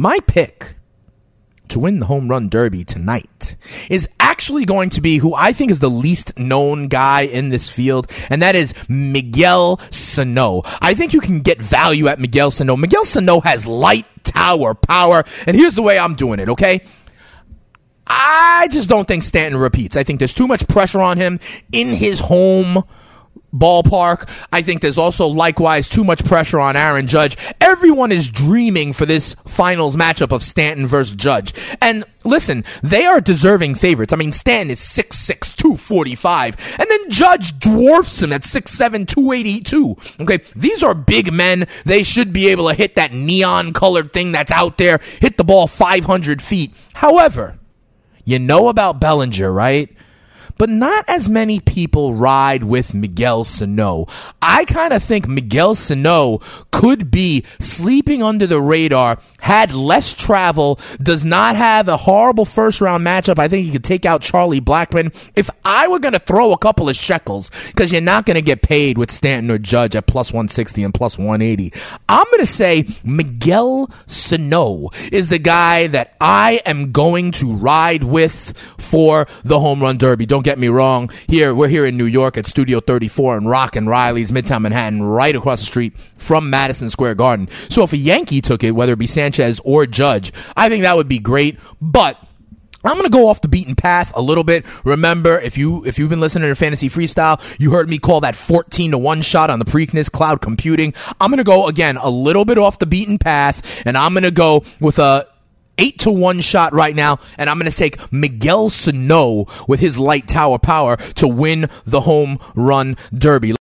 My pick to win the home run derby tonight is actually going to be who I think is the least known guy in this field, and that is Miguel Sano. I think you can get value at Miguel Sano. Miguel Sano has light tower power, and here's the way I'm doing it, okay? I just don't think Stanton repeats. I think there's too much pressure on him in his home ballpark. I think there's also likewise too much pressure on Aaron Judge. Everyone is dreaming for this finals matchup of Stanton versus Judge. And listen, they are deserving favorites. I mean, Stanton is 6'6, 245, and then Judge dwarfs him at 6'7, 282. Okay, these are big men. They should be able to hit that neon colored thing that's out there, hit the ball 500 feet. However, you know about Bellinger, right? But not as many people ride with Miguel Sano. I kind of think Miguel Sano could be sleeping under the radar, had less travel, does not have a horrible first round matchup. I think he could take out Charlie Blackmon. If I were going to throw a couple of shekels, because you're not going to get paid with Stanton or Judge at plus 160 and plus 180, I'm going to say Miguel Sano is the guy that I am going to ride with for the home run derby. Don't get get me wrong. Here, we're here in New York at Studio 34 and Rock and Riley's Midtown Manhattan, right across the street from Madison Square Garden. So if a Yankee took it, whether it be Sanchez or Judge, I think that would be great. But I'm gonna go off the beaten path a little bit. Remember, if you if you've been listening to Fantasy Freestyle, you heard me call that 14 to one shot on the Preakness Cloud Computing. I'm gonna go again a little bit off the beaten path, and I'm gonna go with a eight to one shot right now, and I'm going to take Miguel Sano with his light tower power to win the home run derby.